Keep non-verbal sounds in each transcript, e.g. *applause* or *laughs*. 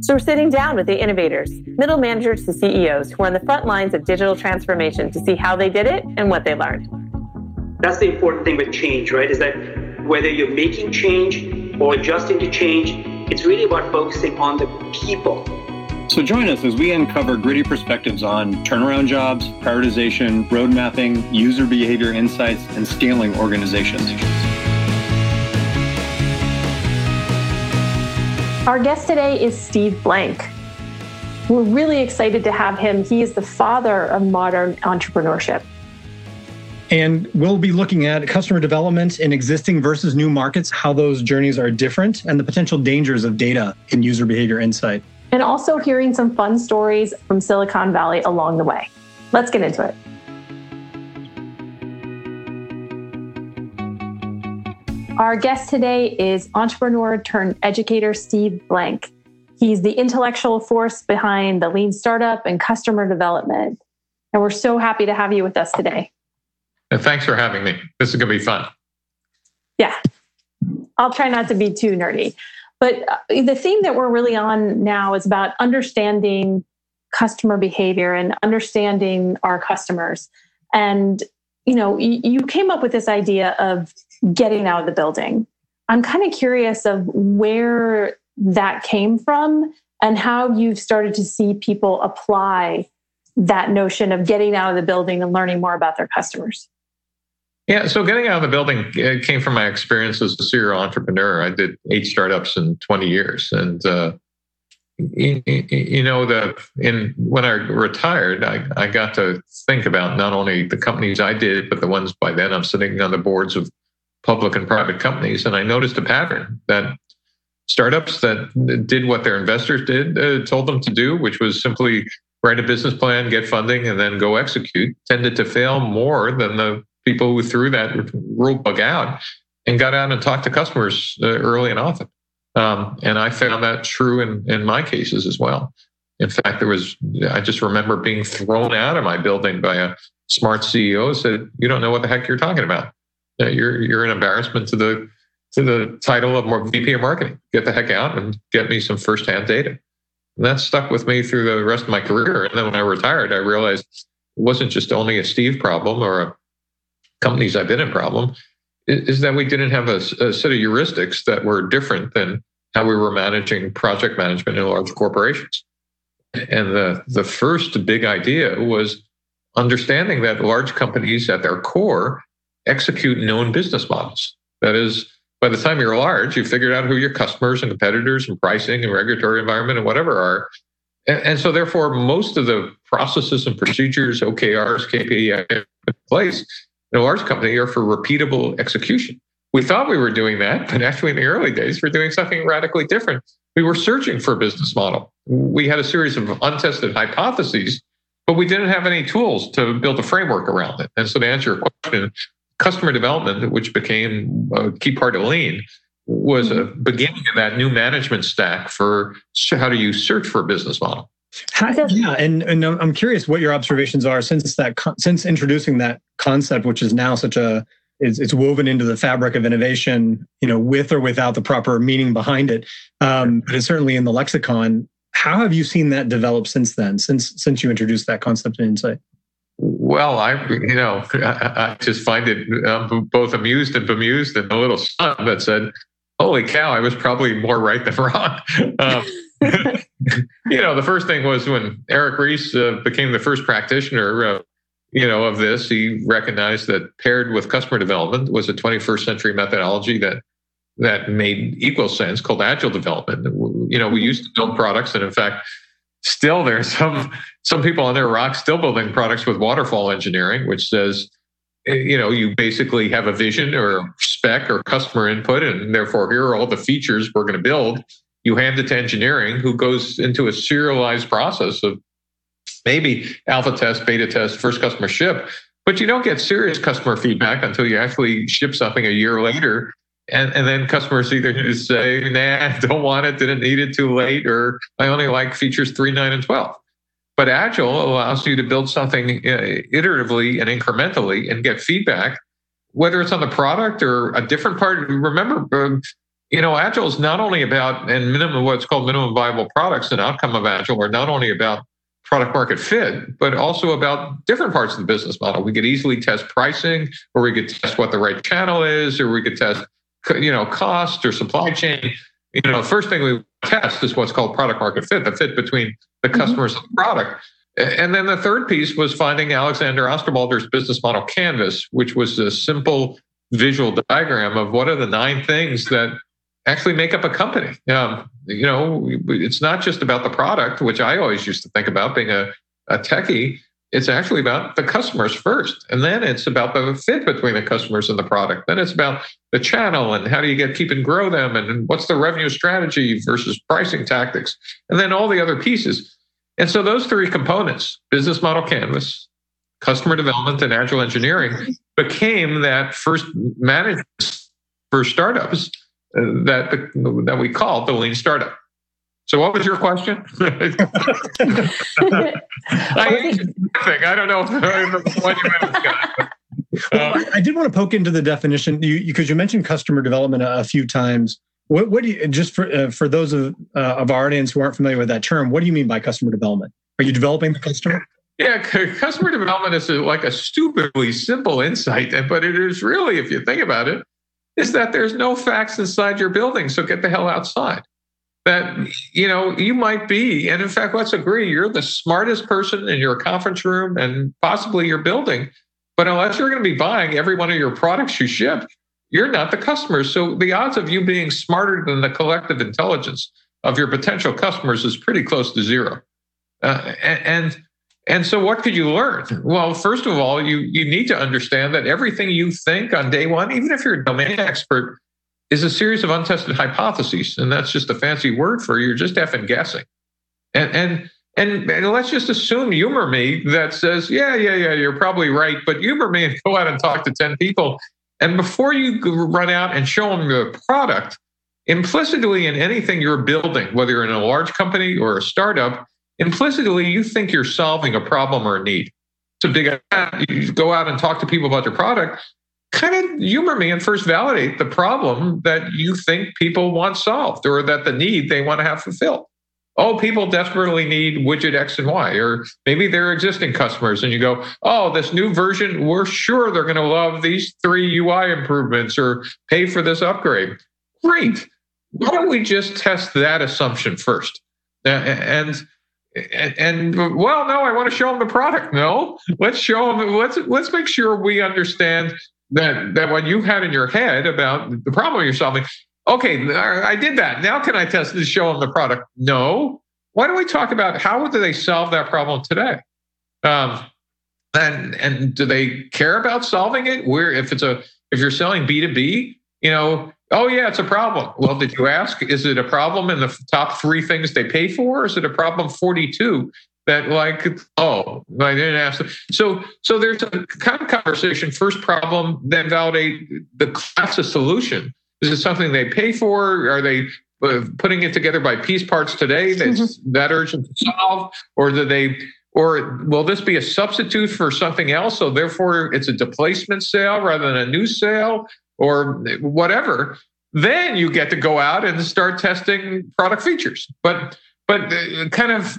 So we're sitting down with the innovators, middle managers to CEOs who are on the front lines of digital transformation to see how they did it and what they learned. That's the important thing with change, right? Is that whether you're making change or adjusting to change, it's really about focusing on the people. So join us as we uncover gritty perspectives on turnaround jobs, prioritization, road mapping, user behavior insights, and scaling organizations. Our guest today is Steve Blank. We're really excited to have him. He is the father of modern entrepreneurship. And we'll be looking at customer development in existing versus new markets, how those journeys are different, and the potential dangers of data in user behavior insight. And also hearing some fun stories from Silicon Valley along the way. Let's get into it. Our guest today is entrepreneur turned educator Steve Blank. He's the intellectual force behind the lean startup and customer development. And we're so happy to have you with us today. And thanks for having me. This is going to be fun. Yeah. I'll try not to be too nerdy. But uh, the theme that we're really on now is about understanding customer behavior and understanding our customers. And you know, you came up with this idea of getting out of the building. I'm kind of curious of where that came from and how you've started to see people apply that notion of getting out of the building and learning more about their customers. Yeah, so getting out of the building came from my experience as a serial entrepreneur. I did eight startups in 20 years, and uh, you, you, know that in when I retired, I, I got to think about not only the companies I did, but the ones by then I'm sitting on the boards of public and private companies, and I noticed a pattern that startups that did what their investors did uh, told them to do, which was simply write a business plan, get funding, and then go execute, tended to fail more than the people who threw that rule book out and got out and talked to customers uh, early and often. Um, and I found that true in, in my cases as well. In fact, there was, I just remember being thrown out of my building by a smart CEO said, you don't know what the heck you're talking about. You're, you're an embarrassment to the, to the title of VP of marketing. Get the heck out and get me some firsthand data. And that stuck with me through the rest of my career. And then when I retired, I realized it wasn't just only a Steve problem or a companies I've been in problem is that we didn't have a, a, set of heuristics that were different than how we were managing project management in large corporations. And the, the first big idea was understanding that large companies at their core execute known business models. That is, by the time you're large, you've figured out who your customers and competitors and pricing and regulatory environment and whatever are. And, and so, therefore, most of the processes and procedures, OKRs, KPI in place in a large company are for repeatable execution. We thought we were doing that, but actually, in the early days, we're doing something radically different. We were searching for a business model. We had a series of untested hypotheses, but we didn't have any tools to build a framework around it. And so, to answer your question, customer development, which became a key part of Lean, was a mm-hmm. beginning of that new management stack for how do you search for a business model. How, yeah, and, and I'm curious what your observations are since that since introducing that concept, which is now such a it's, it's woven into the fabric of innovation, you know, with or without the proper meaning behind it. Um, but it's certainly in the lexicon. How have you seen that develop since then? Since since you introduced that concept in Insight? Well, I you know I, I just find it um, both amused and bemused, and a little son that said, "Holy cow! I was probably more right than *laughs* wrong." Um, *laughs* you know, the first thing was when Eric Ries uh, became the first practitioner, uh, you know, of this, he recognized that paired with customer development was a 21st century methodology that that made equal sense called agile development. You know, we mm-hmm. used to build products, and in fact, still there's some some people on their rock still building products with waterfall engineering, which says, eh, you know, you basically have a vision or spec or customer input, and therefore here are all the features we're going to build you hand it to engineering who goes into a serialized process of maybe alpha test, beta test, first customer ship, but you don't get serious customer feedback until you actually ship something a year later. And, and then customers either *laughs* say, nah, don't want it, didn't need it too late, or I only like features three, nine, and 12. But Agile allows you to build something uh, iteratively and incrementally and get feedback, whether it's on the product or a different part. Remember, um, you know, Agile is not only about and minimum what's called minimum viable products and outcome of Agile are not only about product market fit, but also about different parts of the business model. We could easily test pricing, or we could test what the right channel is, or we could test, you know, cost or supply chain. You know, the first thing we test is what's called product market fit, the fit between the mm-hmm. customers mm-hmm. and the product. And then the third piece was finding Alexander Osterwalder's business model canvas, which was a simple visual diagram of what are the nine things that actually make up a company. Um, you know, it's not just about the product, which I always used to think about being a, a techie. It's actually about the customers first. And then it's about the fit between the customers and the product. Then it's about the channel and how do you get keep and grow them and what's the revenue strategy versus pricing tactics. And then all the other pieces. And so those three components, business model canvas, customer development, and agile engineering became that first management for startups uh, that that we call the lean startup. So, what was your question? *laughs* I, I don't know what you meant. Well, I did want to poke into the definition you because you, mentioned customer development a, a, few times. What, what do you just for uh, for those of uh, of our audience who aren't familiar with that term? What do you mean by customer development? Are you developing the customer? Yeah, customer development is like a stupidly simple insight, but it is really, if you think about it, is that there's no facts inside your building. So get the hell outside. That, you know, you might be, and in fact, let's agree, you're the smartest person in your conference room and possibly your building. But unless you're going to be buying every one of your products you ship, you're not the customer. So the odds of you being smarter than the collective intelligence of your potential customers is pretty close to zero. Uh, and, and so what could you learn? Well, first of all, you you need to understand that everything you think on day one, even if you're a domain expert, is a series of untested hypotheses. And that's just a fancy word for you're just effing guessing. And and and, and let's just assume humor me that says, yeah, yeah, yeah, you're probably right, but humor me and *laughs* go out and talk to 10 people. And before you run out and show them the product, implicitly in anything you're building, whether you're in a large company or a startup, implicitly you think you're solving a problem or a need. So big you go out and talk to people about your product, kind of humor me and first validate the problem that you think people want solved or that the need they want to have fulfilled. Oh, people desperately need widget X and Y, or maybe they're existing customers, and you go, oh, this new version, we're sure they're going to love these three UI improvements or pay for this upgrade. Great. Why don't we just test that assumption first? And and, and, well, no, I want to show them the product. No, let's show them. Let's let's make sure we understand that that what you had in your head about the problem you're solving. Okay, I did that. Now can I test to show them the product? No. Why don't we talk about how do they solve that problem today? Um, and and do they care about solving it? Where if it's a if you're selling B two B, you know, Oh, yeah, it's a problem. Well, did you ask? Is it a problem in the top three things they pay for? Or is it a problem 42 that, like, oh, I didn't ask them. So, so there's a kind of conversation first problem, then validate the class of solution. Is it something they pay for? Are they uh, putting it together by piece parts today that's mm-hmm. that urgent to solve? Or do they or will this be a substitute for something else? So therefore, it's a displacement sale rather than a new sale or whatever, then you get to go out and start testing product features. But but uh, kind of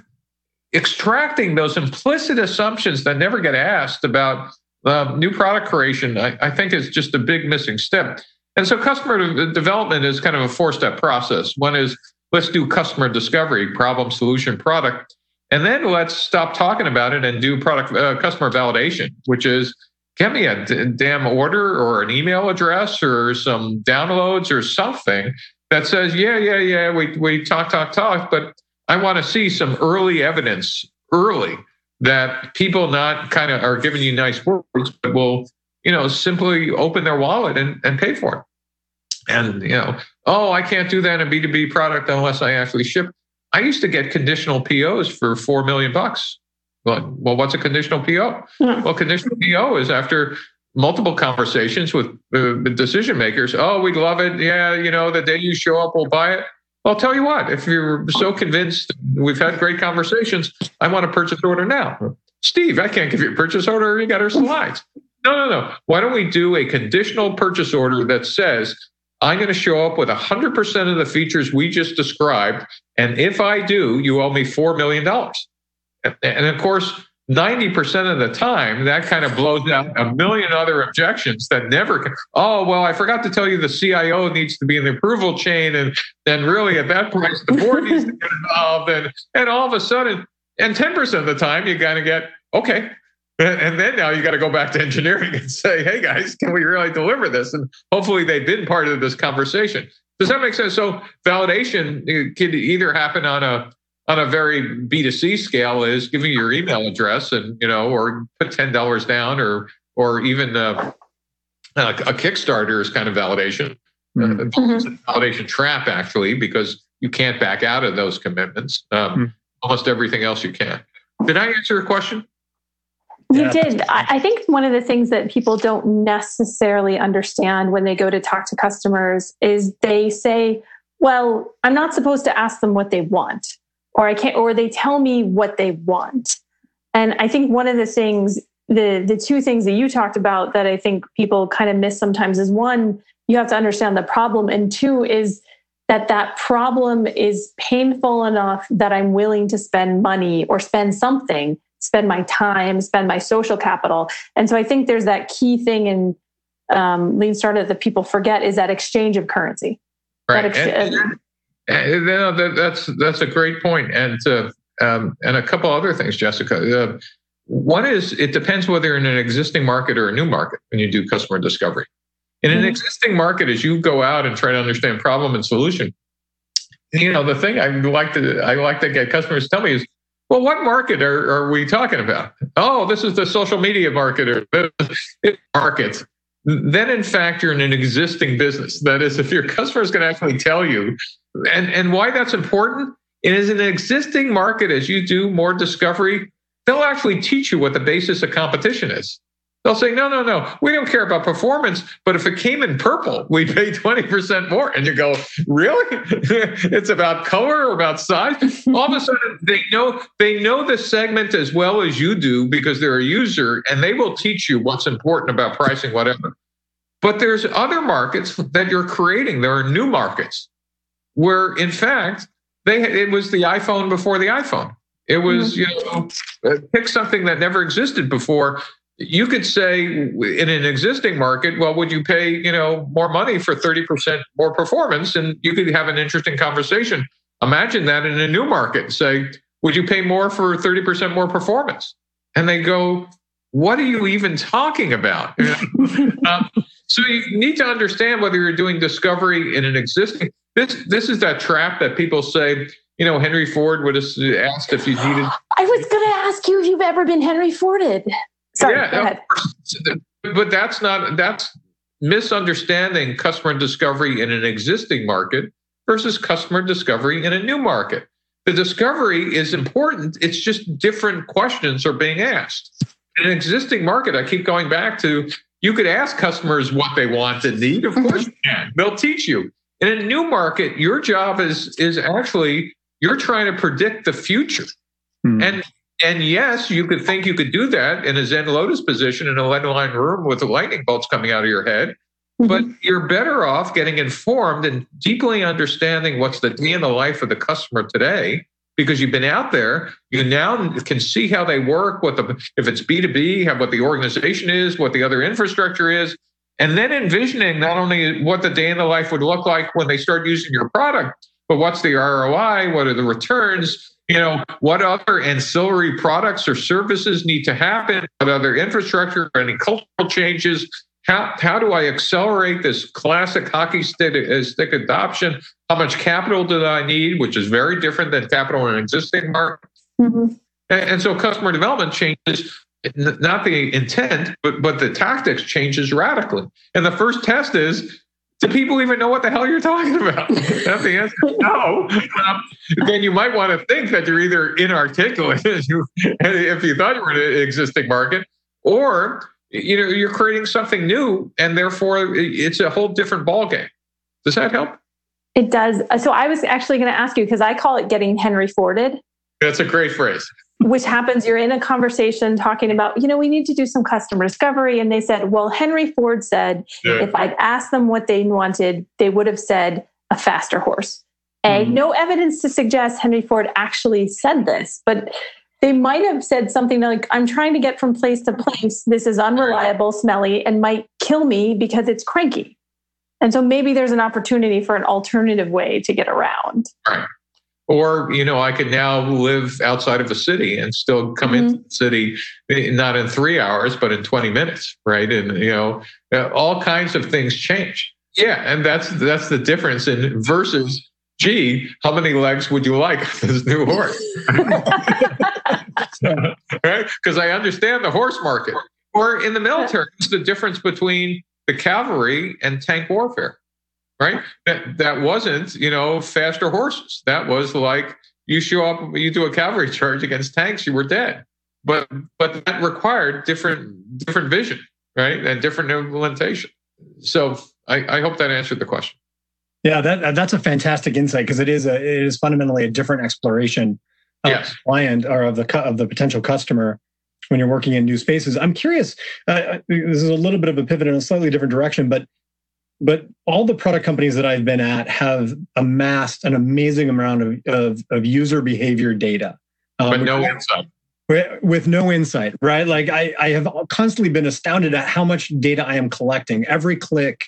extracting those implicit assumptions that never get asked about uh, new product creation, I, I, think is just a big missing step. And so customer development is kind of a four-step process. One is let's do customer discovery, problem, solution, product, and then let's stop talking about it and do product uh, customer validation, which is get me a d- damn order or an email address or some downloads or something that says, yeah, yeah, yeah, we, we talk, talk, talk, but I want to see some early evidence early that people not kind of are giving you nice words, but will, you know, simply open their wallet and, and pay for it. And, you know, oh, I can't do that in a B2B product unless I actually ship. I used to get conditional POs for 4 million bucks well, well what's a conditional PO? Yeah. Well, conditional PO is after multiple conversations with uh, decision makers. Oh, we'd love it. Yeah, you know, the day you show up, we'll buy it. I'll tell you what, if you're so convinced, we've had great conversations, I want a purchase order now. Steve, I can't give you a purchase order. You got our slides. No, no, no. Why don't we do a conditional purchase order that says, I'm going to show up with 100% of the features we just described. And if I do, you owe me $4 million. And of course, 90% of the time, that kind of blows out a million other objections that never can. Oh, well, I forgot to tell you the CIO needs to be in the approval chain. And then really at that point, the board needs to get involved. And, and all of a sudden, and 10% of the time, you kind of get, okay. And then now you got to go back to engineering and say, hey guys, can we really deliver this? And hopefully they've been part of this conversation. Does that make sense? So validation could either happen on a on a very B2C scale is giving your email address and, you know, or put $10 down or, or even uh, a, a Kickstarter is kind of validation. Mm-hmm. Uh, validation trap, actually, because you can't back out of those commitments. Um, mm-hmm. Almost everything else you can. Did I answer your question? You yeah. did. I think one of the things that people don't necessarily understand when they go to talk to customers is they say, well, I'm not supposed to ask them what they want or I can't, or they tell me what they want. And I think one of the things, the the two things that you talked about that I think people kind of miss sometimes is one, you have to understand the problem, and two is that that problem is painful enough that I'm willing to spend money or spend something, spend my time, spend my social capital. And so I think there's that key thing in um, lean startup that people forget is that exchange of currency. Right. Ex- and, and, that, that's that's a great point, and uh, um, and a couple other things, Jessica. Uh, one is it depends whether you're in an existing market or a new market when you do customer discovery. In an mm-hmm. existing market, as you go out and try to understand problem and solution, you know the thing I like to I like to get customers to tell me is, well, what market are, are we talking about? Oh, this is the social media market or market. Then, in fact, you're in an existing business. That is, if your customer is going to actually tell you. And, and why that's important? It is an existing market. As you do more discovery they'll actually teach you what the basis of competition is they'll say no no no we don't care about performance but if it came in purple we pay 20% more and you go really *laughs* it's about color or about size all of a sudden they know they know the segment as well as you do because they're a user and they will teach you what's important about pricing whatever but there's other markets that you're creating there are new markets where in fact they it was the iPhone before the iPhone. It was mm-hmm. you know pick something that never existed before. You could say in an existing market, well, would you pay you know more money for thirty percent more performance, and you could have an interesting conversation. Imagine that in a new market. Say, would you pay more for thirty percent more performance? And they go, what are you even talking about? um, so you need to understand whether you're doing discovery in an existing this this is that trap that people say. You know, Henry Ford would have asked if you needed. I was going to ask you if you've ever been Henry Forded. Sorry, yeah, go ahead. But that's not that's misunderstanding customer discovery in an existing market versus customer discovery in a new market. The discovery is important. It's just different questions are being asked. In an existing market, I keep going back to you could ask customers what they want and need. Of course mm-hmm. you can. They'll teach you. In a new market, your job is is actually you're trying to predict the future. Hmm. And and yes, you could think you could do that in a Zen Lotus position in a lead line room with the lightning bolts coming out of your head. Mm-hmm. But you're better off getting informed and deeply understanding what's the day in the life of the customer today because you've been out there. You now can see how they work, what the if it's B2B, have what the organization is, what the other infrastructure is, and then envisioning not only what the day in the life would look like when they start using your product, but what's the ROI? What are the returns? You know, what other ancillary products or services need to happen? What other infrastructure, any cultural changes? How, how do I accelerate this classic hockey stick, uh, stick adoption? How much capital do I need, which is very different than capital in an existing market? Mm-hmm. And, and so customer development changes not the intent, but but the tactics changes radically. And the first test is do people even know what the hell you're talking about? *laughs* If the answer no, um, then you might want to think that you're either inarticulate *laughs* if you thought you were in an existing market, or you know you're creating something new, and therefore it's a whole different ballgame. Does that help? It does. So I was actually going to ask you because I call it getting Henry Forded. That's a great phrase. Which happens you're in a conversation talking about you know we need to do some customer discovery. And they said well henry ford said yeah. if i'd asked them what they wanted they would have said a faster horse. A mm. no evidence to suggest henry ford actually said this but they might have said something like i'm trying to get from place to place. This is unreliable smelly and might kill me because it's cranky. And so maybe there's an opportunity for an alternative way to get around. Right or, you know, I could now live outside of a city and still come mm-hmm. into the city, eh, not in three hours, but in 20 minutes, right? And, you know, uh, all kinds of things change. Yeah. And that's, that's the difference in versus, gee, how many legs would you like this new horse? *laughs* right? Because I understand the horse market. Or in the military, it's the difference between the cavalry and tank warfare right? That that wasn't you know faster horses. That was like you show up, you do a cavalry *laughs* charge against tanks, you were dead. But but that required different different vision, right, and different implementation. So I, I hope that answered the question. Yeah, that that's a fantastic insight because it is a it is fundamentally a different exploration of yes. the client or of the of the potential customer when you're working in new spaces. I'm curious. Uh, this is a little bit of a pivot in a slightly different direction, but but all the product companies that I've been at have amassed an amazing amount of, of, of user behavior data. Um, but no insight. With, with no insight, right? Like I, I have constantly been astounded at how much data I am collecting. Every click,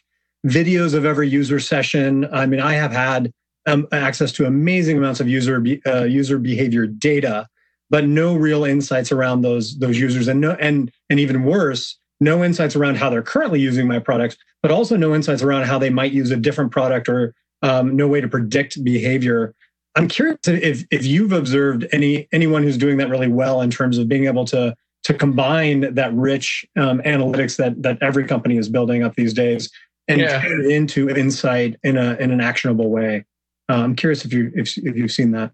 videos of every user session. I mean, I have had um, access to amazing amounts of user be, uh, user behavior data, but no real insights around those those users, and no, and and even worse, no insights around how they're currently using my products, but also no insights around how they might use a different product or um, no way to predict behavior. I'm curious if if you've observed any anyone who's doing that really well in terms of being able to to combine that rich um, analytics that that every company is building up these days and yeah. turn it into insight in a in an actionable way. Uh, I'm curious if you if, if you've seen that.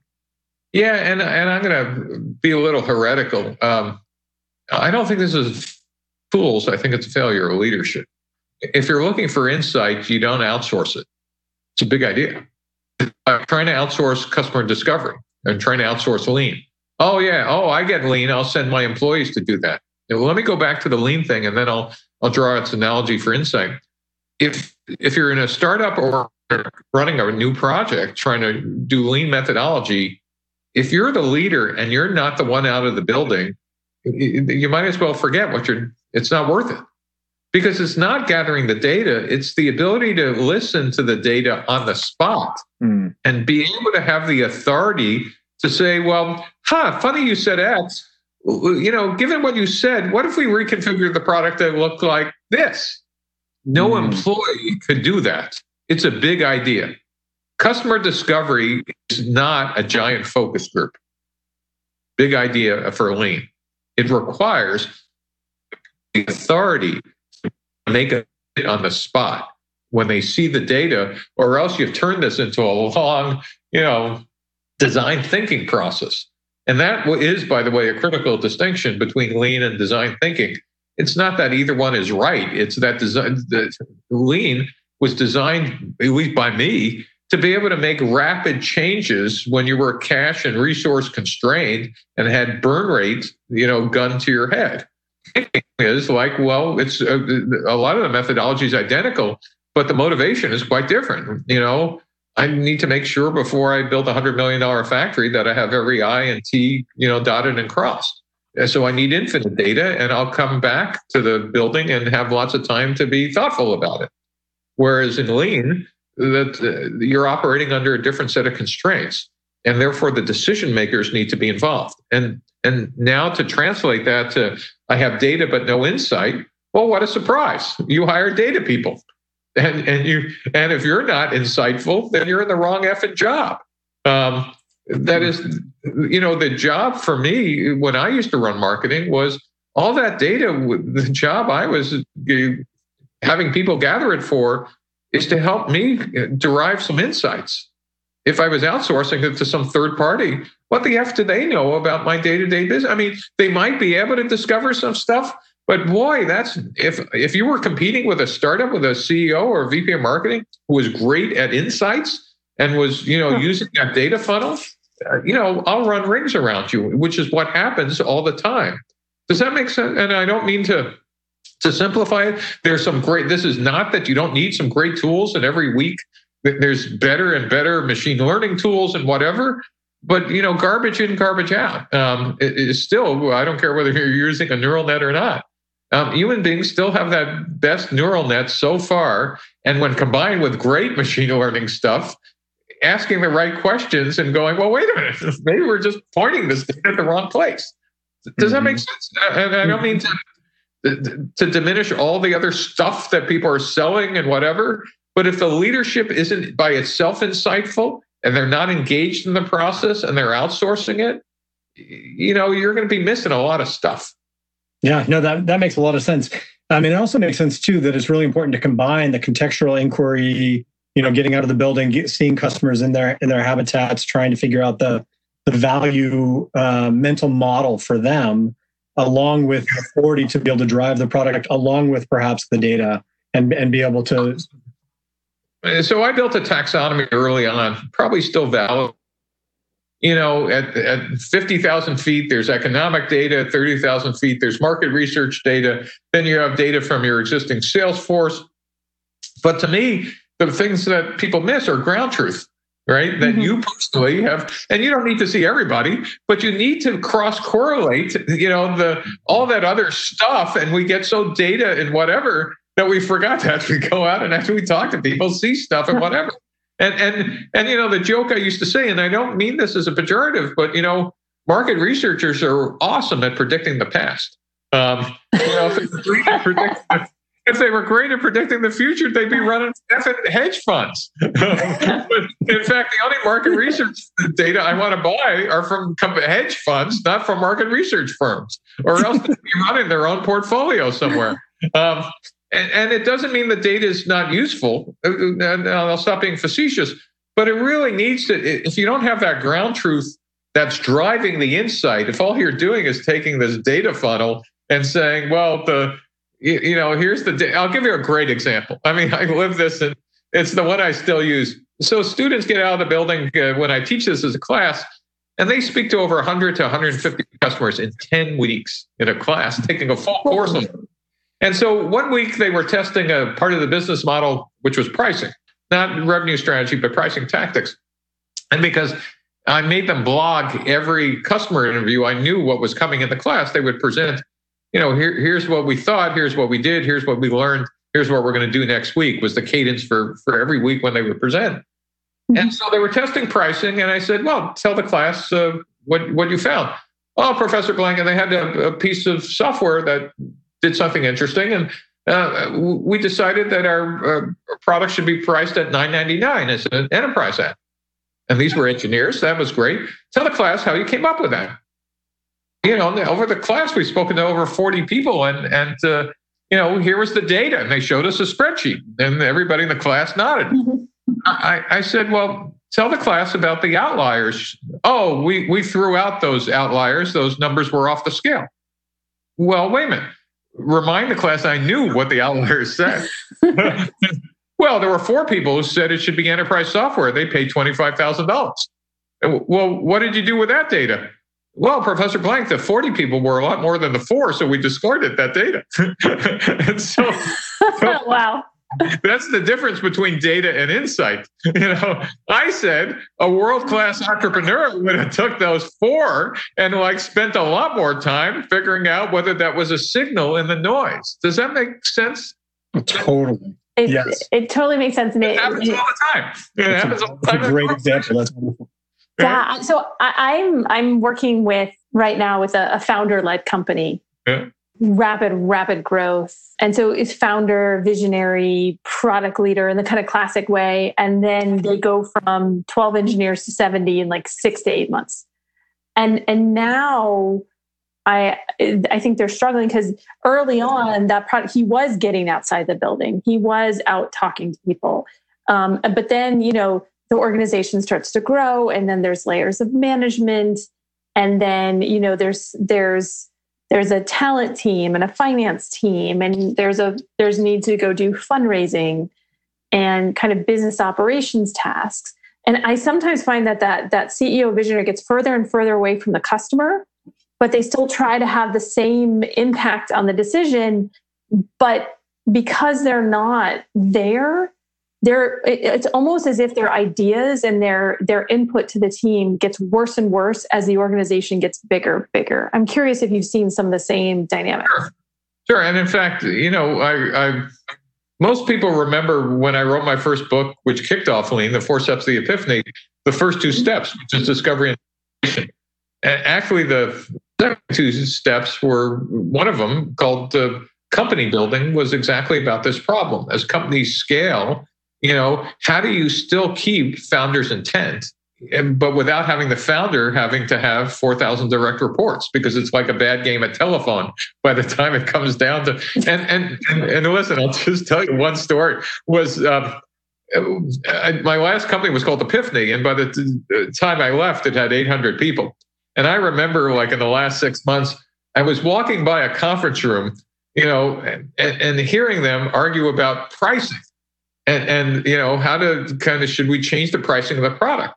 Yeah, and and I'm going to be a little heretical. Um, I don't think this is tools, I think it's a failure of leadership. If you're looking for insight, you don't outsource it. It's a big idea. I'm trying to outsource customer discovery and trying to outsource lean. Oh yeah, oh I get lean. I'll send my employees to do that. Now, let me go back to the lean thing, and then I'll I'll draw its analogy for insight. If if you're in a startup or running a new project, trying to do lean methodology, if you're the leader and you're not the one out of the building, you might as well forget what you're it's not worth it. Because it's not gathering the data it's the ability to listen to the data on the spot mm. and be able to have the authority to say well huh funny you said x. You know given what you said what if we reconfigure the product that looked like this? No mm. employee could do that. It's a big idea. Customer discovery is not a giant focus group. Big idea for lean. It requires authority to make it on the spot when they see the data, or else you've turned this into a long, you know, design thinking process. And that is, by the way, a critical distinction between lean and design thinking. It's not that either one is right. It's that design, the lean was designed, at least by me, to be able to make rapid changes when you were cash and resource constrained and had burn rate, you know, gun to your head *laughs* is like, well, it's a, uh, a lot of the methodology is identical, but the motivation is quite different. You know, I need to make sure before I build a hundred million dollar factory that I have every I and T, you know, dotted and crossed. And so I need infinite data, and I'll come back to the building and have lots of time to be thoughtful about it. Whereas in lean, that uh, you're operating under a different set of constraints, and therefore the decision makers need to be involved. And and now to translate that to I have data but no insight. Well, what a surprise. You hire data people. And and you and if you're not insightful, then you're in the wrong effing job. Um, that is, you know, the job for me when I used to run marketing was all that data. The job I was having people gather it for is to help me derive some insights. If I was outsourcing it to some third party, what the F do they know about my day to day business? I mean, they might be able to discover some stuff, but boy, that's if if you were competing with a startup with a CEO or a VP of marketing who was great at insights and was you know using that data funnel, uh, you know, I'll run rings around you, which is what happens all the time. Does that make sense? And I don't mean to to simplify it. There's some great. This is not that you don't need some great tools, and every week there's better and better machine learning tools and whatever. But you know, garbage in, garbage out um, is still. I don't care whether you're using a neural net or not. Um, human beings still have that best neural net so far, and when combined with great machine learning stuff, asking the right questions and going, well, wait a minute, *laughs* maybe we're just pointing this at the wrong place. Does that make mm-hmm. sense? And I don't mean to, to diminish all the other stuff that people are selling and whatever, but if the leadership isn't by itself insightful and they're not engaged in the process and they're outsourcing it, you know, you're going to be missing a lot of stuff. Yeah, no, that, that makes a lot of sense. I mean, it also makes sense too that it's really important to combine the contextual inquiry you know getting out of the building get, seeing customers in their in their habitats trying to figure out the the value uh, mental model for them along with authority to be able to drive the product along with perhaps the data and and be able to so i built a taxonomy early on probably still valid. You know at, at 50000 feet there's economic data at 30000 feet there's market research data then you have data from your existing sales force. But to me the things that people miss are ground truth right? That mm-hmm. you personally have and you don't need to see everybody but you need to cross correlate you know the all that other stuff and we get so data and whatever that we forgot to actually go out and actually talk to people see stuff and whatever *laughs* and and and you know the joke i used to say and i don't mean this as a pejorative but you know market researchers are awesome at predicting the past um, you know, predict, *laughs* if they were great at predicting the future, they'd be running hedge funds. *laughs* in fact, the only market research data I want to buy are from hedge funds, not from market research firms, or else they'd be running their own portfolio somewhere. Um, and, and, it doesn't mean the data is not useful. Uh, uh, and I'll stop being facetious, but it really needs to. If you don't have that ground truth that's driving the insight, if all you're doing is taking this data funnel and saying, well, the you, know, here's the, I'll give you a great example. I mean, *laughs* I live this and it's the one I still use. So students get out of the building uh, when I teach this as a class, and they speak to over 100 to 150 customers in 10 weeks in a class, taking a full course. And so one week they were testing a part of the business model, which was pricing, not revenue strategy, but pricing tactics. And because I made them blog every customer interview, I knew what was coming in the class. They would present you know, here, here's what we thought, here's what we did, here's what we learned, here's what we're going to do next week was the cadence for for every week when they would present. Mm-hmm. And so they were testing pricing, and I said, "Well, tell the class uh, what what you found." Oh, Professor Blank, and they had a, a piece of software that did something interesting, and uh, we decided that our uh, product should be priced at nine ninety nine as an enterprise app. And these were engineers. That was great. Tell the class how you came up with that you know, over the class, we've spoken to over 40 people, and and uh, you know, here was the data, and they showed us a spreadsheet, and everybody in the class nodded. Mm-hmm. I, I said, well, tell the class about the outliers. Oh, we we threw out those outliers; those numbers were off the scale. Well, wait a minute. Remind the class I knew what the outliers said. *laughs* well, there were four people who said it should be enterprise software. They paid twenty five thousand dollars. Well, what did you do with that data? Well, Professor Blank, the 40 people were a lot more than the four, so we discarded that data. *laughs* and so, *laughs* wow. That's the difference between data and insight. *laughs* You know, I said a world-class entrepreneur would have took those four and like spent a lot more time figuring out whether that was a signal in the noise. Does that make sense? Totally. It, yes. it totally makes sense. it happens all the time. It happens a, all the time. A great example. That's wonderful. Yeah. So I, am I'm, I'm working with right now with a, a founder led company. Yeah. Rapid, rapid growth. And so it's founder, visionary, product leader in the kind of classic way. And then they go from 12 engineers to 70 in like six to eight months. And and now I I think they're struggling because early on that product he was getting outside the building. He was out talking to people. Um, but then, you know, the organization starts to grow and then there's layers of management and then you know there's there's there's a talent team and a finance team and there's a there's need to go do fundraising and kind of business operations tasks And I sometimes find that that, that CEO visionary gets further and further away from the customer, but they still try to have the same impact on the decision. But because they're not there, they're, it's almost as if their ideas and their their input to the team gets worse and worse as the organization gets bigger bigger i'm curious if you've seen some of the same dynamics sure, sure. and in fact you know I, I most people remember when I wrote my first book, which kicked off Lean, The Four Steps of the Epiphany, the first two steps, which is discovery and. Actually, the two steps were one of them called the company building was exactly about this problem. As companies scale, you know, how do you still keep founders' intent but without having the founder having to have 4,000 direct reports because it's like a bad game at telephone by the time it comes down to. And and and, and listen, I'll just tell you one story. Was um, my last company was called Epiphany, and by the time I left, it had 800 people. And I remember, like in the last six months, I was walking by a conference room, you know, and, and hearing them argue about pricing. And, and you know how to kind of should we change the pricing of the product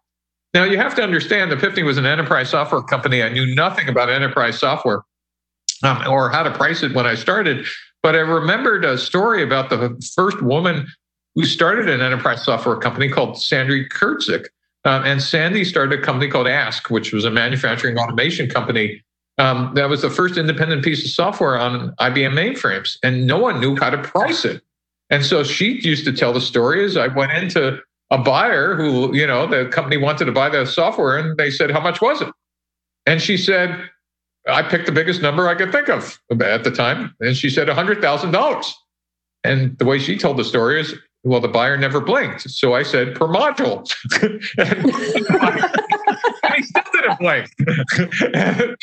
now, you have to understand Epiphany was an enterprise software company. I knew nothing about enterprise software um, or how to price it when I started. But I remembered a story about the first woman who started an enterprise software company called Sandra Kurtzig. Um, and Sandy started a company called ASK, which was a manufacturing automation company. Um, that was the first independent piece of software on IBM mainframes, and no one knew how to price it. And so she used to tell the story as I went into a buyer who, you know, the company wanted to buy the software and they said, How much was it? And she said, I picked the biggest number I could think of at the time. And she said $100,000. And the way she told the story is, well, the buyer never blinked. So I said, per module. *laughs* and he still didn't blink.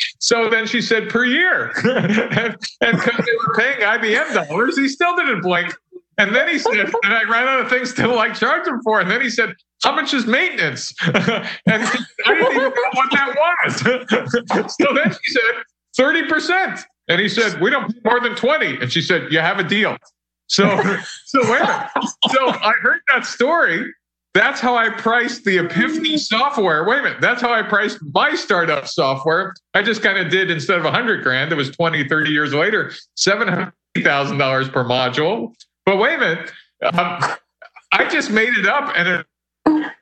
*laughs* so then she said, per year. *laughs* and because they were paying IBM dollars, he still didn't blink. And then he said, and I ran out of things to like charge him for. And then he said, How much is maintenance? *laughs* and I didn't even know what that was. *laughs* so then she said, 30%. And he said, We don't pay more than 20. And she said, You have a deal. So, *laughs* so wait a minute. So I heard that story. That's how I priced the Epiphany software. Wait a minute. That's how I priced my startup software. I just kind of did instead of 100 grand, it was 20, 30 years later, $700,000 per module. But wait a minute. Um, I just made it up. And it,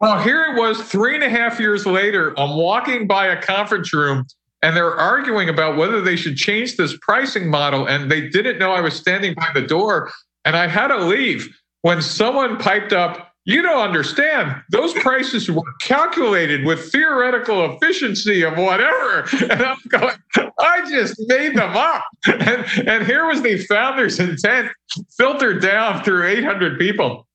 well, here it was three and a half years later. I'm walking by a conference room and they're arguing about whether they should change this pricing model. And they didn't know I was standing by the door. And I had to leave when someone piped up, you don't understand. Those prices were calculated with theoretical efficiency of whatever. *laughs* And I'm going, I just made them up. And, and here was the founder's intent filtered down through 800 people.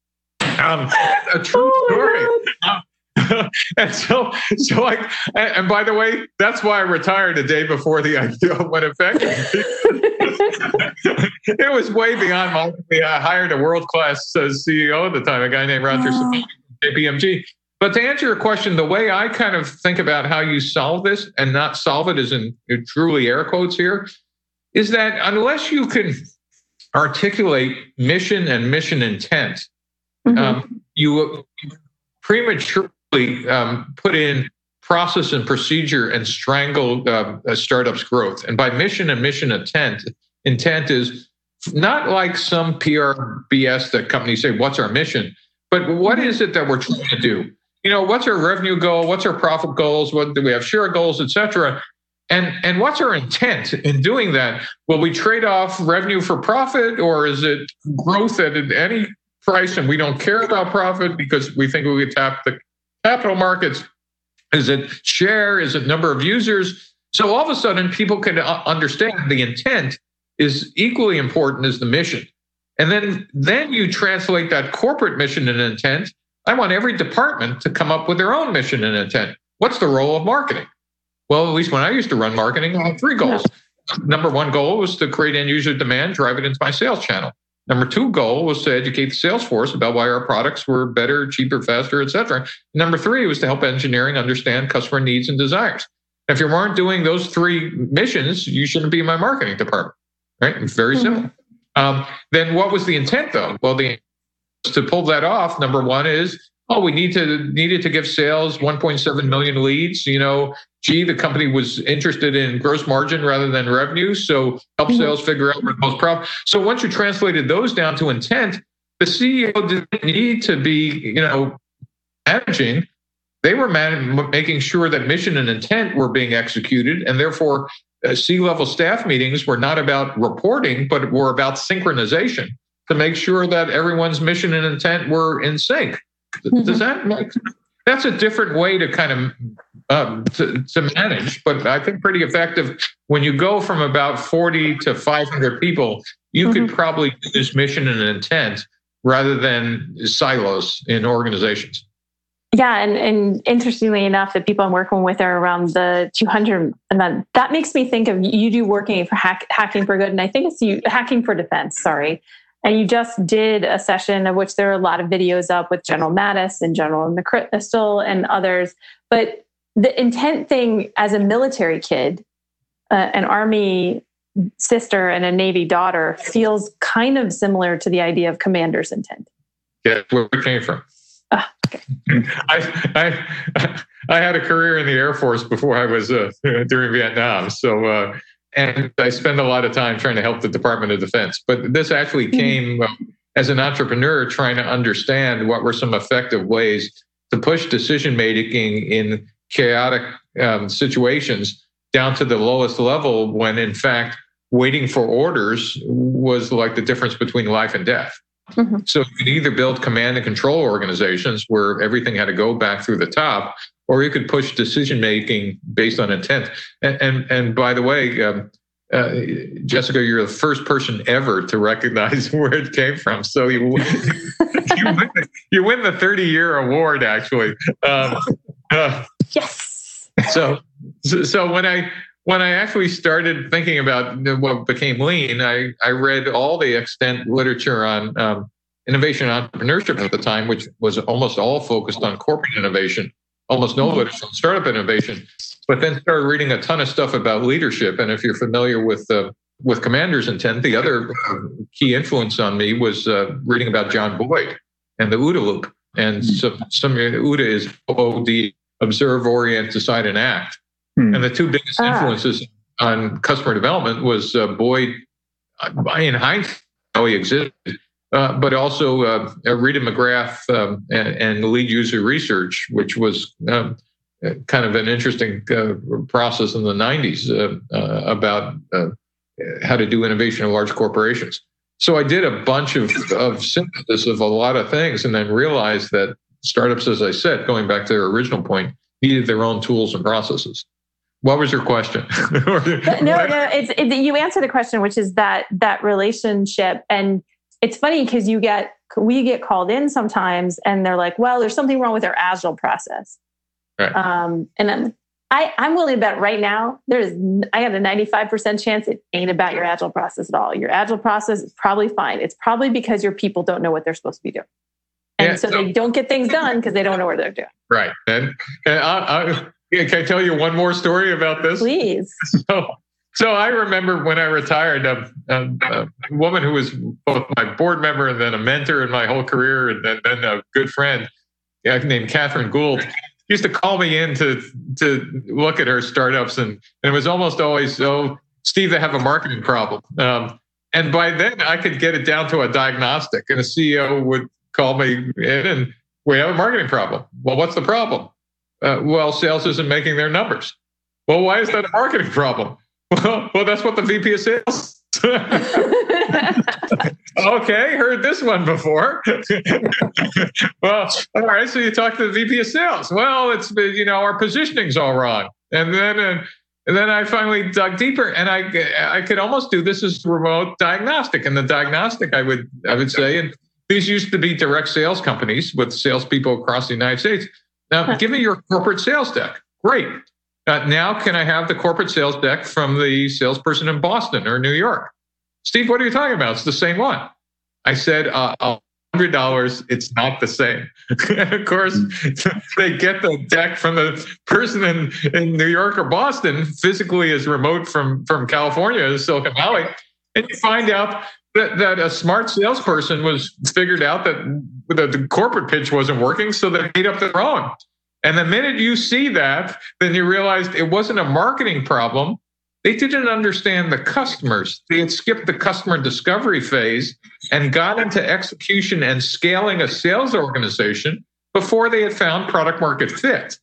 Um, a true oh story. Um, *laughs* and so, so like, and, by the way, that's why I retired a day before the IPO went effective. *laughs* it was way beyond my. I hired a world class uh, CEO at the time, a guy named Roger wow. KPMG. But to answer your question, the way I kind of think about how you solve this and not solve it is in truly air quotes here, is that unless you can articulate mission and mission intent, mm-hmm. um, you prematurely um, put in process and procedure and strangle uh, a startup's growth. And by mission and mission intent, intent is not like some PR BS that companies say, what's our mission? But what is it that we're trying to do? You know, what's our revenue goal? What's our profit goals? What do we have share goals, et cetera? And, and what's our intent in doing that? Will we trade off revenue for profit or is it growth at any price and we don't care about profit because we think we could tap the capital markets? Is it share? Is it number of users? So all of a sudden, people can uh, understand the intent is equally important as the mission. And then, then you translate that corporate mission and intent. I want every department to come up with their own mission and intent. What's the role of marketing? Well, at least when I used to run marketing, I had three goals. Number one goal was to create end user demand, drive it into my sales channel. Number two goal was to educate the sales force about why our products were better, cheaper, faster, et cetera. Number three was to help engineering understand customer needs and desires. If you weren't doing those three missions, you shouldn't be in my marketing department right? It's very mm-hmm. simple. Um, then what was the intent though? Well, the to pull that off, number one is oh, we need to needed to give sales 1.7 million leads. You know, gee, the company was interested in gross margin rather than revenue, so help mm-hmm. sales figure out what most profit. So once you translated those down to intent, the CEO didn't need to be, you know, managing. They were man- making sure that mission and intent were being executed, and therefore, uh, C-level staff meetings were not about reporting, but were about synchronization to make sure that everyone's mission and intent were in sync. Mm-hmm. Does that make that's a different way to kind of um, to, to, manage, but I think pretty effective. When you go from about 40 to 500 people, you mm-hmm. could probably do this mission and intent rather than silos in organizations. Yeah, and, and interestingly enough, the people I'm working with are around the 200, and that that makes me think of you do working for hack, hacking for good, and I think it's you hacking for defense. Sorry, and you just did a session of which there are a lot of videos up with General Mattis and General McChrystal and others. But the intent thing as a military kid, uh, an Army sister and a Navy daughter feels kind of similar to the idea of commander's intent. Yeah, where we came from. Ah, okay. *laughs* I, I, I had a career in the Air Force before I was uh, *laughs* during Vietnam. So, uh, and I spend a lot of time trying to help the Department of Defense. But this actually hmm. came um, as an entrepreneur trying to understand what were some effective ways to push decision making in chaotic um, situations down to the lowest level when in fact waiting for orders was like the difference between life and death. Mm-hmm. So you could either build command and control organizations where everything had to go back through the top, or you could push decision making based on intent. And and, and by the way, um, uh, Jessica, you're the first person ever to recognize *laughs* where it came from. So you you, win, *laughs* you win the 30 year award, actually. Um, uh, yes. So, so when I when I actually started thinking about what became lean, I I read all the extant literature on um, innovation and entrepreneurship at the time, which was almost all focused on corporate innovation almost no literature on startup innovation, but then started reading a ton of stuff about leadership. And if you're familiar with uh, with Commander's Intent, the other uh, key influence on me was uh, reading about John Boyd and the OODA loop. And mm so, some OODA is OOD, observe, orient, decide, and act. mm And the two biggest ah. influences on customer development was uh, Boyd, uh, in hindsight, how he existed, uh, but also uh, Rita McGrath um, and, and, lead user research, which was um, kind of an interesting uh, process in the 90s uh, uh, about how to do innovation in large corporations. So I did a bunch of, of synthesis of a lot of things and then realized that startups, as I said, going back to their original point, needed their own tools and processes. What was your question? *laughs* no, no, it's it, you answered the question, which is that that relationship and it's funny because you get we get called in sometimes and they're like, well, there's something wrong with our agile process. Right. Um, and I'm, I, I'm willing to bet right now there's I have a 95% chance it ain't about your agile process at all. Your agile process is probably fine. It's probably because your people don't know what they're supposed to be doing. And yeah, so, so, they don't get things done because they don't know what they're doing. Right. And, and I, I, can I tell you one more story about this? Please. *laughs* So so I remember when I retired, a, a, a, woman who was both my board member and then a mentor in my whole career, and then, then a good friend named Kathryn Gould used to call me in to to look at her startups, and, and it was almost always, "Oh, Steve, they have a marketing problem." Um, and by then, I could get it down to a diagnostic, and a CEO would call me in, and we have a marketing problem. Well, what's the problem? Uh, well, sales isn't making their numbers. Well, why is that a marketing problem? Well, well, that's what the VP of sales. *laughs* okay, heard this one before. *laughs* well, all right. So you talk to the VP of sales. Well, it's you know our positioning's all wrong, and then and then I finally dug deeper, and I I could almost do this as remote diagnostic. And the diagnostic, I would I would say, and these used to be direct sales companies with salespeople across the United States. Now, give me your corporate sales deck. Great. Uh, now, can I have the corporate sales deck from the salesperson in Boston or New York? Steve, what are you talking about? It's the same one. I said, uh, $100, it's not the same. *laughs* of course, *laughs* they get the deck from the person in, in New York or Boston, physically as remote from, from California as Silicon Valley. And you find out that, that a smart salesperson was figured out that the, the corporate pitch wasn't working, so they made up their own. And the minute you see that, then you realize it wasn't a marketing problem. They didn't understand the customers. They had skipped the customer discovery phase and got into execution and scaling a sales organization before they had found product market fit.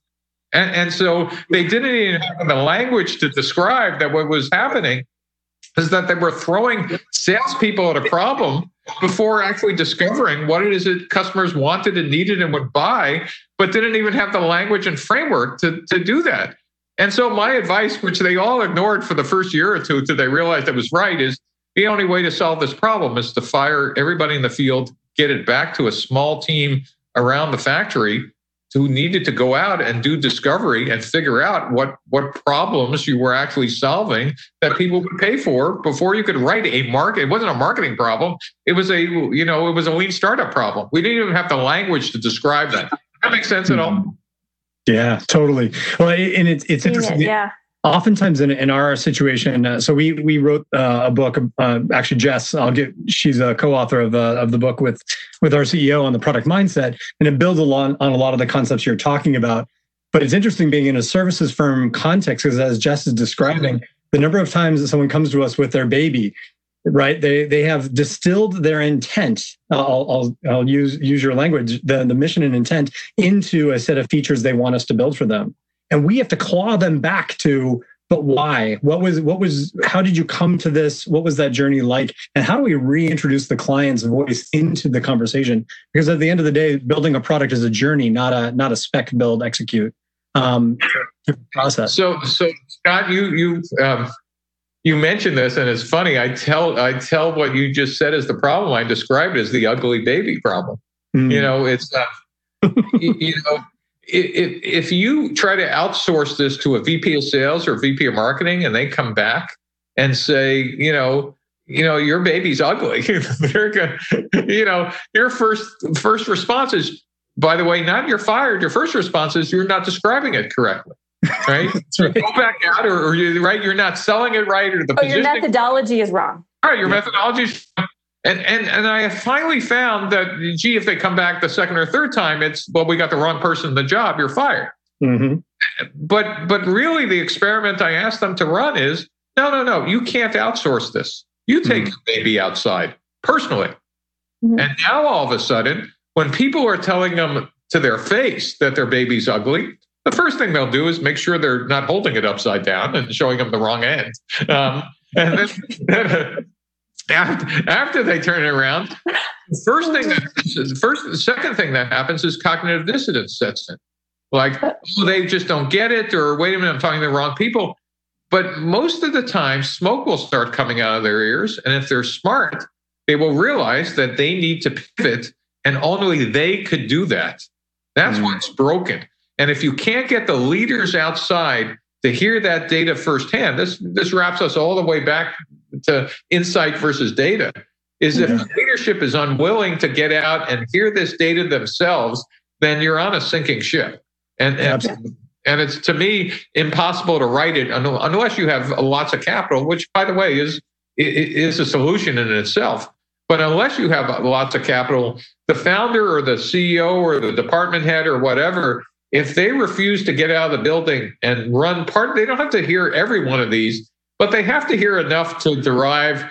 And, and so they didn't even have the language to describe that what was happening is that they were throwing salespeople at a problem before actually discovering what it is that customers wanted and needed and would buy, but didn't even have the language and framework to, to do that. And so my advice, which they all ignored for the first year or two until they realized it was right, is the only way to solve this problem is to fire everybody in the field, get it back to a small team around the factory who needed to go out and do discovery and figure out what what problems you were actually solving that people would pay for before you could write a market. It wasn't a marketing problem. It was a you know it was a lean startup problem. We didn't even have the language to describe that. That makes sense at all. Yeah, totally. Well, and it's it's interesting. yeah oftentimes in, in our situation uh, so we we wrote uh, a book uh, actually jess i'll get she's a co-author of, uh, of the book with with our ceo on the product mindset and it builds a lot on a lot of the concepts you're talking about. But it's interesting being in a services firm context because as jess is describing the number of times that someone comes to us with their baby right they they have distilled their intent i'll i'll, I'll use use your language the, the mission and intent into a set of features they want us to build for them and we have to claw them back to but why? What was what was how did you come to this? What was that journey like? And how do we reintroduce the client's voice into the conversation? Because at the end of the day building a product is a journey not a not a spec build execute um process. So so scott you you um you mentioned this and it's funny. I tell i tell what you just said as the problem. I described as the ugly baby problem. Mm. you know it's uh, *laughs* you, you know if, if you try to outsource this to a VP of sales or VP of marketing and they come back and say, you know, you know, your baby's ugly, *laughs* they're going you know, your first first response is, by the way, not you're fired. Your first response is you're not describing it correctly. Right? *laughs* right. Go back out, or, or you right, you're not selling it right, or the oh, your methodology is wrong. All right, your yeah. methodology is and and and I finally found that gee, if they come back the second or third time, it's well, we got the wrong person in the job, you're fired. Mm-hmm. But but really, the experiment I asked them to run is no, no, no, you can't outsource this. You take mm-hmm. your baby outside personally. Mm-hmm. And now all of a sudden, when people are telling them to their face that their baby's ugly, the first thing they'll do is make sure they're not holding it upside down and showing them the wrong end. Um, and then, *laughs* then after, after they turn it around, the first thing that first the second thing that happens is cognitive dissonance sets in. Like oh, they just don't get it, or wait a minute, I'm talking to the wrong people. But most of the time, smoke will start coming out of their ears, and if they're smart, they will realize that they need to pivot, and only they could do that. That's mm. what's broken. And if you can't get the leaders outside to hear that data firsthand, this this wraps us all the way back to insight versus data is if yeah. leadership is unwilling to get out and hear this data themselves, then you're on a sinking ship. And, and, and it's to me impossible to write it unless you have lots of capital, which by the way is is a solution in itself. But unless you have lots of capital, the founder or the CEO or the department head or whatever, if they refuse to get out of the building and run part, they don't have to hear every one of these but they have to hear enough to derive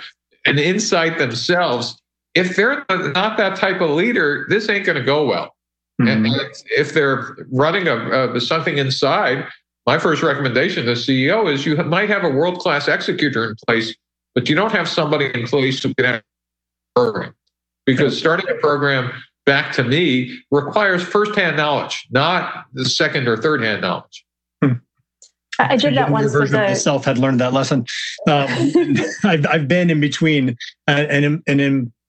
an insight themselves. If they're not that type of leader, this ain't going to go well. Mm-hmm. And if they're running a, a, something inside, my first recommendation to CEO is you might have a world class executor in place, but you don't have somebody in place who can have a program. Because starting a program, back to me, requires firsthand knowledge, not the second or third hand knowledge. I did that once. Version of myself had learned that lesson. Um, *laughs* I've, I've been in between an, an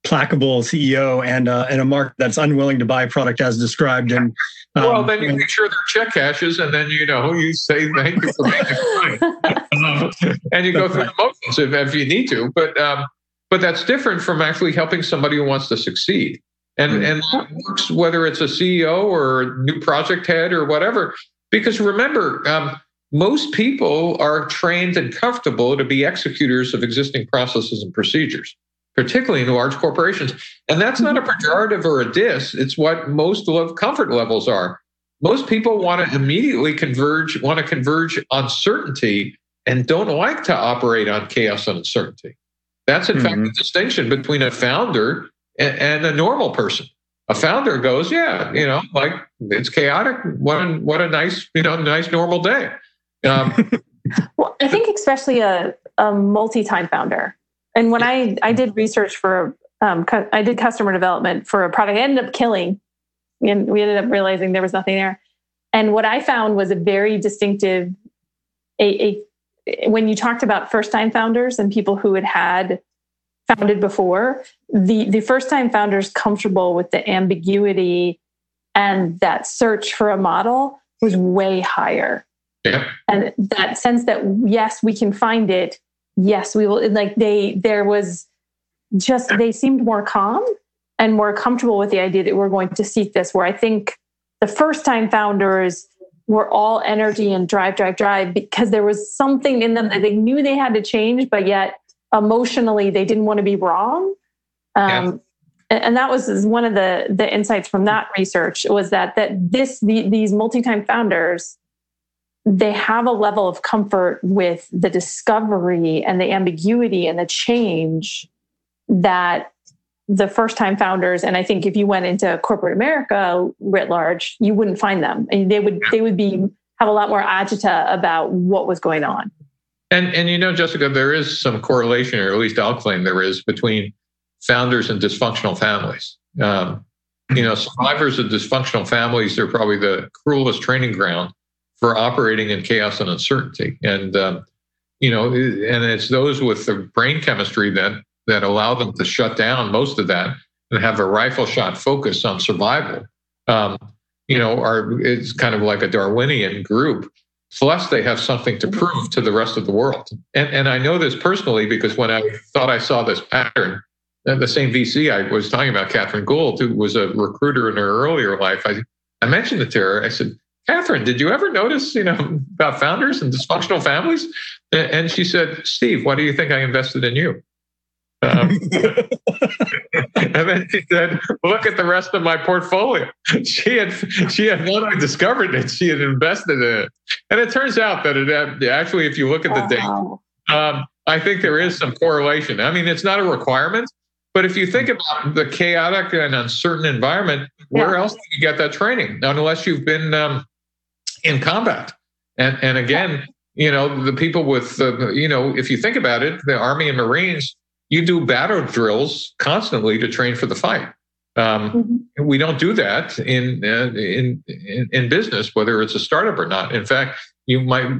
implacable CEO and uh, and a market that's unwilling to buy a product as described. And um, well, then you and, make sure their check cashes, and then you know you say thank you for making it *laughs* and you go through the motions if, if you need to. But um, but that's different from actually helping somebody who wants to succeed. And and that works whether it's a CEO or a new project head or whatever. Because remember, um, most people are trained and comfortable to be executors of existing processes and procedures. particularly in large corporations. And that's not a pejorative or a diss. It's what most of comfort levels are. Most people want to immediately converge, want to converge on certainty and don't like to operate on chaos and uncertainty. That's in mm-hmm. fact the distinction between a founder and, and, a normal person. A founder goes, yeah, you know, like it's chaotic. What a, what a nice, you know, nice normal day. Um, *laughs* well, I think especially a, a multi-time founder. And when I, I did research for, um, I did customer development for a product I ended up killing and we ended up realizing there was nothing there. And what I found was a very distinctive, a, a when you talked about first time founders and people who had had founded before, the the first time founders comfortable with the ambiguity and that search for a model was way higher. Yeah. And that sense that yes, we can find it. Yes, we will. Like they, there was just they seemed more calm and more comfortable with the idea that we're going to seek this. Where I think the first time founders were all energy and drive, drive, drive because there was something in them that they knew they had to change, but yet emotionally they didn't want to be wrong. Um, yeah. and, that was one of the the insights from that research was that that this the, these multi-time founders they have a level of comfort with the discovery and the ambiguity and the change that the first time founders and i think if you went into corporate america writ large you wouldn't find them. And they would they would be have a lot more agita about what was going on. And and you know jessica there is some correlation or at least i'll claim there is between founders and dysfunctional families. Um, you know survivors of dysfunctional families they're probably the cruelest training ground for operating in chaos and uncertainty and um, you know and it's those with the brain chemistry that that allow them to shut down most of that and have a rifle shot focus on survival. Um, you know, are it's kind of like a Darwinian group. Plus, they have something to prove to the rest of the world. And and I know this personally because when I thought I saw this pattern, the same VC I was talking about, Kathryn Gould, who was a recruiter in her earlier life, I I mentioned it to her. I said, Kathryn, did you ever notice, you know, about founders and dysfunctional families? And she said, Steve, why do you think I invested in you? Um, *laughs* and then she said, "Look at the rest of my portfolio." She had she had not only discovered it, she had invested in it, and it turns out that it actually, if you look at the wow. data, um, I think there is some correlation. I mean, it's not a requirement, but if you think about the chaotic and uncertain environment, where yeah. else do you get that training? Unless you've been um, in combat, and and again, you know, the people with, uh, you know, if you think about it, the Army and Marines you do battle drills constantly to train for the fight. Um, mm-hmm. We don't do that in, uh, in, in in business, whether it's a startup or not. In fact, you might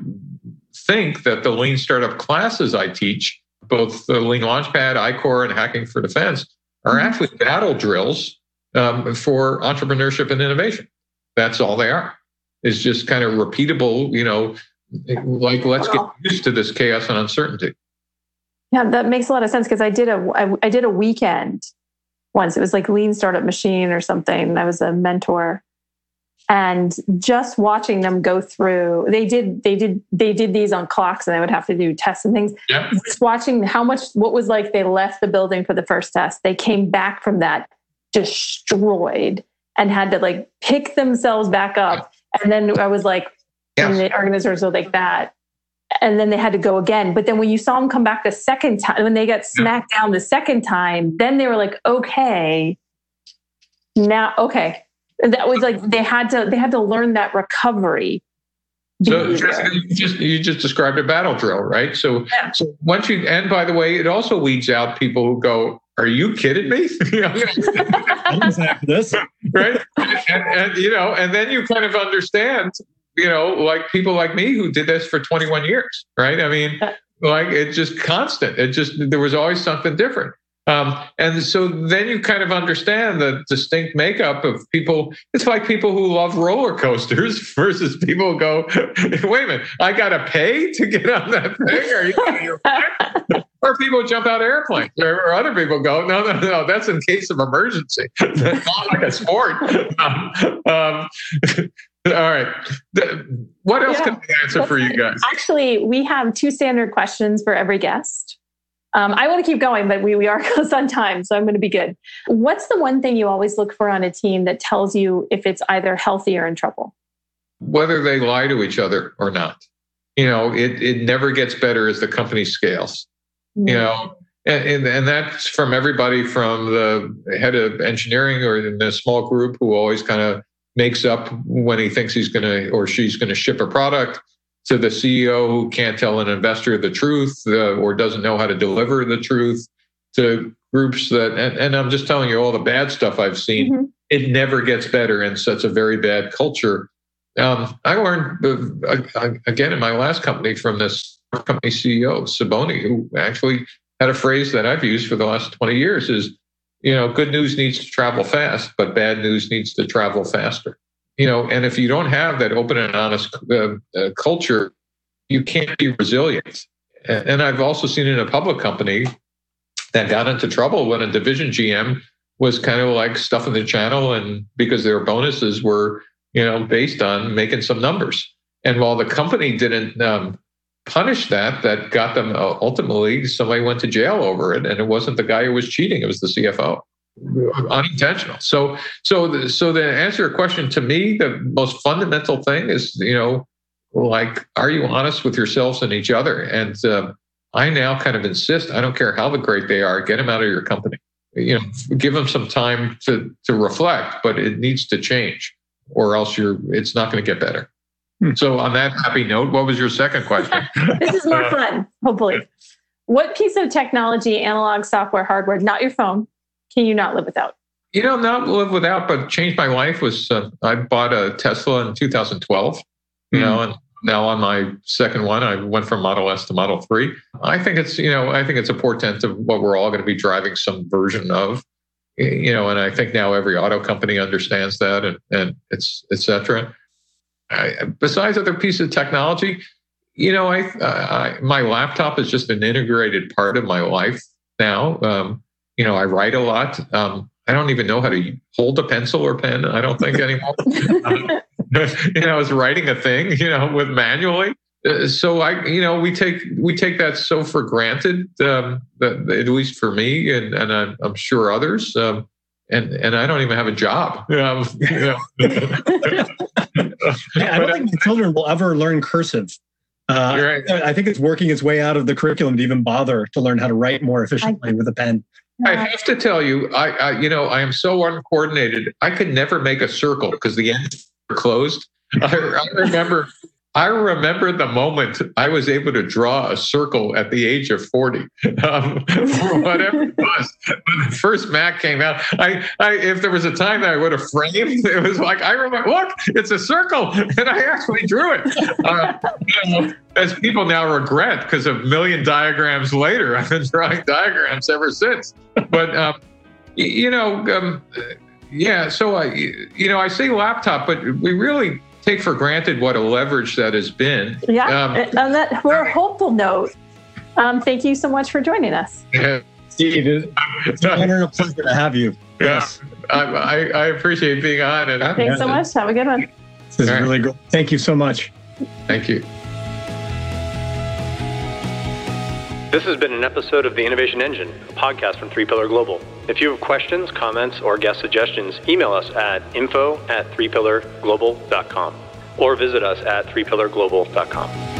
think that the lean startup classes I teach, both the Lean Launchpad, I-Corps, and Hacking for Defense, are mm-hmm. actually battle drills um, for entrepreneurship and innovation. That's all they are. Is just kind of repeatable, you know, like let's get used to this chaos and uncertainty. Yeah, that makes a lot of sense because I did a I, I did a weekend once. It was like Lean Startup Machine or something. I was a mentor, and just watching them go through. They did they did they did these on clocks, and they would have to do tests and things. Yep. Just watching how much what was like. They left the building for the first test. They came back from that destroyed and had to like pick themselves back up. And then I was like, yes. and the organizers were like that and then they had to go again. But then when you saw them come back the second time, when they got smacked yeah. down the second time, then they were like, okay, now, okay. That was like they had to they had to learn that recovery. So Jessica, you just you just described a battle drill, right? So, yeah. so once you and by the way, it also weeds out people who go, "Are you kidding me?" *laughs* *laughs* this, right? And, and you know, and then you kind of understand you know, like people like me who did this for 21 years, right? I mean, like it's just constant. It just, there was always something different. Um, and so then you kind of understand the distinct makeup of people. It's like people who love roller coasters *laughs* versus people who go, *laughs* wait a minute, I got to pay to get on that thing? Are you, *laughs* or people jump out of airplanes, or, other people go, no, no, no, that's in case of emergency, not like a sport. Um, um, all right. What else yeah. can I answer for you guys? Actually, we have two standard questions for every guest. Um, I want to keep going, but we, we are *laughs* close on time, so I'm going to be good. What's the one thing you always look for on a team that tells you if it's either healthy or in trouble? Whether they lie to each other or not. You know, it, it never gets better as the company scales. Mm-hmm. You know, and, and, and, that's from everybody from the head of engineering or in a small group who always kind of makes up when he thinks he's going to or she's going to ship a product to the CEO who can't tell an investor the truth uh, or doesn't know how to deliver the truth to groups that, and, and I'm just telling you all the bad stuff I've seen. Mm-hmm. It never gets better in such a very bad culture. Um, I learned uh, again in my last company from this company CEO, Siboni, who actually had a phrase that I've used for the last 20 years is, you know, good news needs to travel fast, but bad news needs to travel faster you know and if you don't have that open and honest uh, uh, culture you can't be resilient. And i've also seen in a public company that got into trouble when a division gm was kind of like stuffing the channel and because their bonuses were you know based on making some numbers. And while the company didn't um, punish that that got them uh, ultimately somebody went to jail over it and it wasn't the guy who was cheating it was the cfo unintentional. So, so, the, so to answer your question, to me, the most fundamental thing is, you know, like, are you honest with yourselves and each other? And uh, I now kind of insist. I don't care how great they are, get them out of your company. You know, give them some time to to reflect, but it needs to change, or else you're. It's not going to get better. Hmm. So, on that happy note, what was your second question? *laughs* this is more fun, hopefully. What piece of technology, analog, software, hardware, not your phone, can you not live without? You know, not live without, but changed my life was uh, I bought a Tesla in 2012. You mm know, and now on my second one, I went from Model S to Model Three. I think it's you know I think it's a portent of what we're all going to be driving some version of. You know, and I think now every auto company understands that, and and it's etc. Besides other pieces of technology, you know, I, I, my laptop is just an integrated part of my life now. Um, you know, I write a lot. Um, I don't even know how to hold a pencil or pen. I don't think anymore. *laughs* *laughs* you know, I was writing a thing, you know, with manually. Uh, so I, you know, we take we take that so for granted. Um, that, at least for me, and and I'm, I'm sure others. Um, and and I don't even have a job. Um, *laughs* you know. I don't think my children will ever learn cursive. Uh, right. I think it's working its way out of the curriculum to even bother to learn how to write more efficiently I, with a pen. I have to tell you, I, I, you know, I am so uncoordinated. I could never make a circle because the ends are closed. I, I remember I remember the moment I was able to draw a circle at the age of 40, *laughs* um, whatever it was. When the first Mac came out, I, I, if there was a time that I would have framed, it was like, I remember, look, it's a circle. *laughs* And I actually drew it. Uh, as people now regret, because a million diagrams later, *laughs* I've been drawing diagrams ever since. But, um, you know, um, yeah, so I, you know, I say laptop, but we really, take for granted what a leverage that has been. Yeah. Um, on that we're a hopeful note, um, thank you so much for joining us. Yeah. *laughs* Steve, it's an honor and pleasure to have you. Yes. Yeah. I, I, appreciate being on. And Thanks so much. Have a good one. This is really good. Thank you so much. Thank you. This has been an episode of The Innovation Engine, a podcast from Three Pillar Global. If you have questions, comments, or guest suggestions, email us at info at threepillarglobal.com or visit us at threepillarglobal.com.